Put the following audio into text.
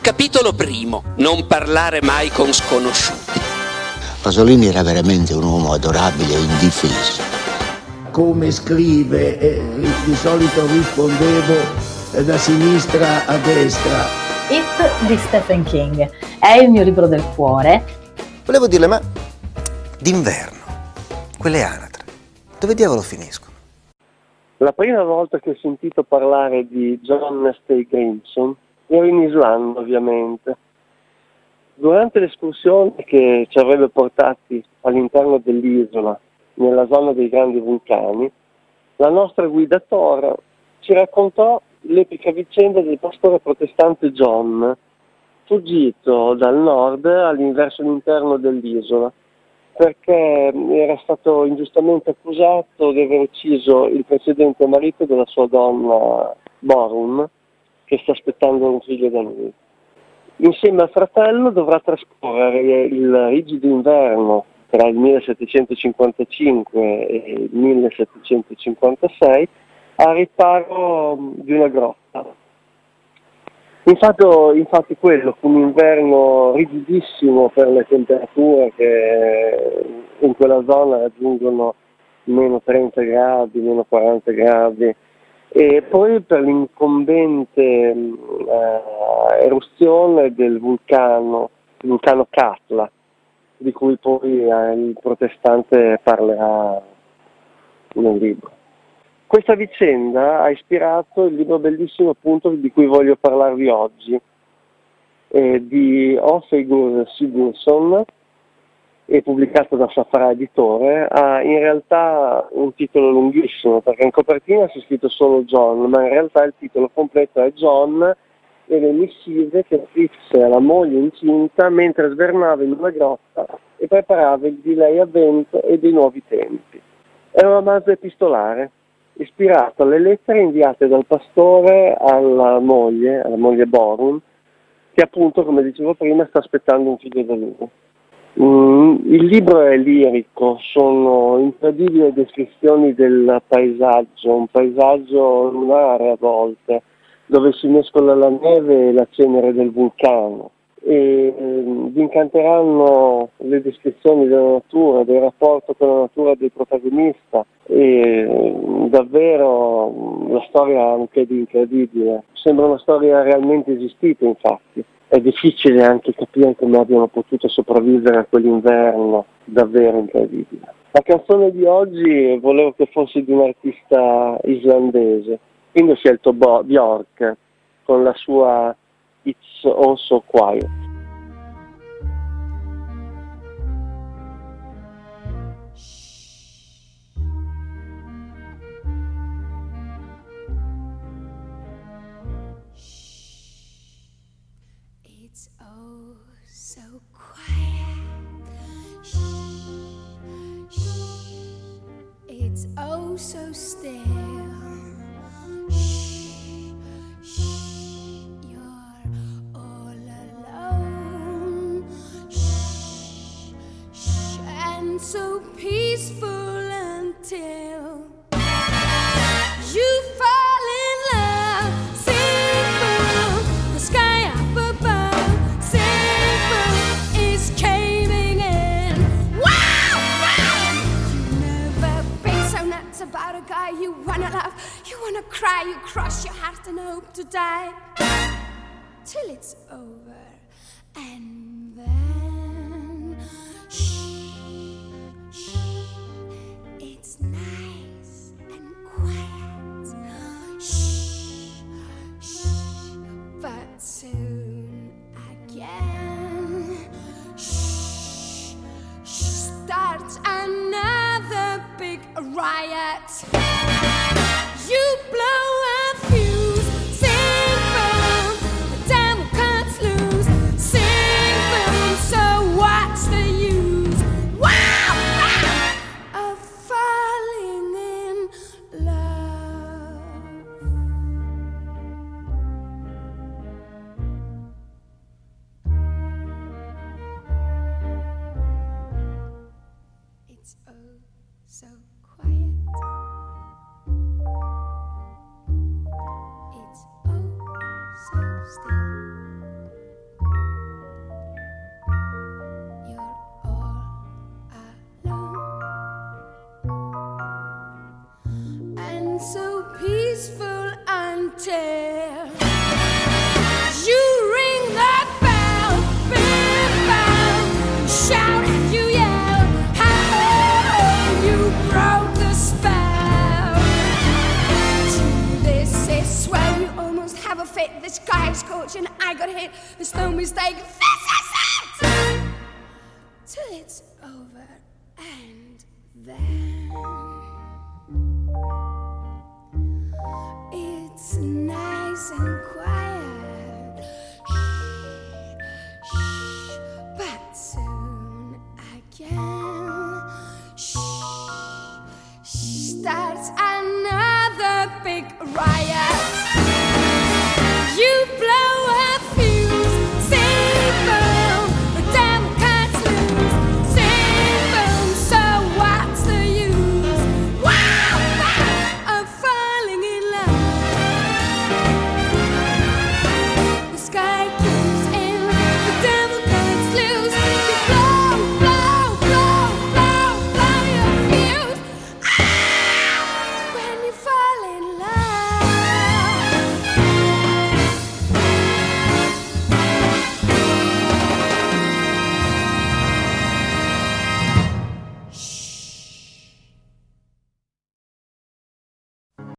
Capitolo primo. Non parlare mai con sconosciuti. Pasolini era veramente un uomo adorabile e indifeso. Come scrive, eh, di solito rispondevo eh, da sinistra a destra. It di Stephen King è il mio libro del cuore. Volevo dirle, ma d'inverno, quelle anatre, dove diavolo finiscono? La prima volta che ho sentito parlare di John Stay Grimson ero in Islanda ovviamente. Durante l'escursione che ci avrebbe portati all'interno dell'isola, nella zona dei grandi vulcani, la nostra guida Thor ci raccontò l'epica vicenda del pastore protestante John, fuggito dal nord all'inverso all'interno dell'isola perché era stato ingiustamente accusato di aver ucciso il precedente marito della sua donna Borum, che sta aspettando un figlio da lui. Insieme al fratello dovrà trascorrere il rigido inverno tra il 1755 e il 1756 a riparo di una grotta Infatti, infatti quello fu un inverno rigidissimo per le temperature che in quella zona raggiungono meno 30 gradi, meno 40 gradi e poi per l'incombente eh, eruzione del vulcano, il vulcano Katla, di cui poi eh, il protestante parlerà nel libro. Questa vicenda ha ispirato il libro bellissimo appunto di cui voglio parlarvi oggi, eh, di Ofegur Sigurdsson, e pubblicato da Safara Editore, ha in realtà un titolo lunghissimo, perché in copertina si è scritto solo John, ma in realtà il titolo completo è John e le missive che scrisse alla moglie incinta mentre svernava in una grotta e preparava il di lei avvento e dei nuovi tempi. È un romanzo epistolare, ispirato alle lettere inviate dal pastore alla moglie, alla moglie Borum, che appunto, come dicevo prima, sta aspettando un figlio da lui. Mm, il libro è lirico, sono incredibili descrizioni del paesaggio, un paesaggio lunare a volte, dove si mescola la neve e la cenere del vulcano e ehm, vi incanteranno le descrizioni della natura, del rapporto con la natura del protagonista e ehm, davvero mm, la storia anche di incredibile. Sembra una storia realmente esistita infatti. È difficile anche capire come abbiano potuto sopravvivere a quell'inverno davvero incredibile. La canzone di oggi volevo che fosse di un artista islandese, quindi ho scelto Bjork con la sua It's Also Quiet. So still. Shh, shh, you're all alone. Shh, shh, and so peaceful cry, you cross your heart and hope to die till it's over. And then, shh, shh, it's nice and quiet. Shh, shh, but soon again, shh, shh, starts another big riot. fortune, I got hit. There's no mistake. This is it! Till it's over and then. It's nice and quiet. Shh, shh. But soon again. Shh, shh. Starts another big riot.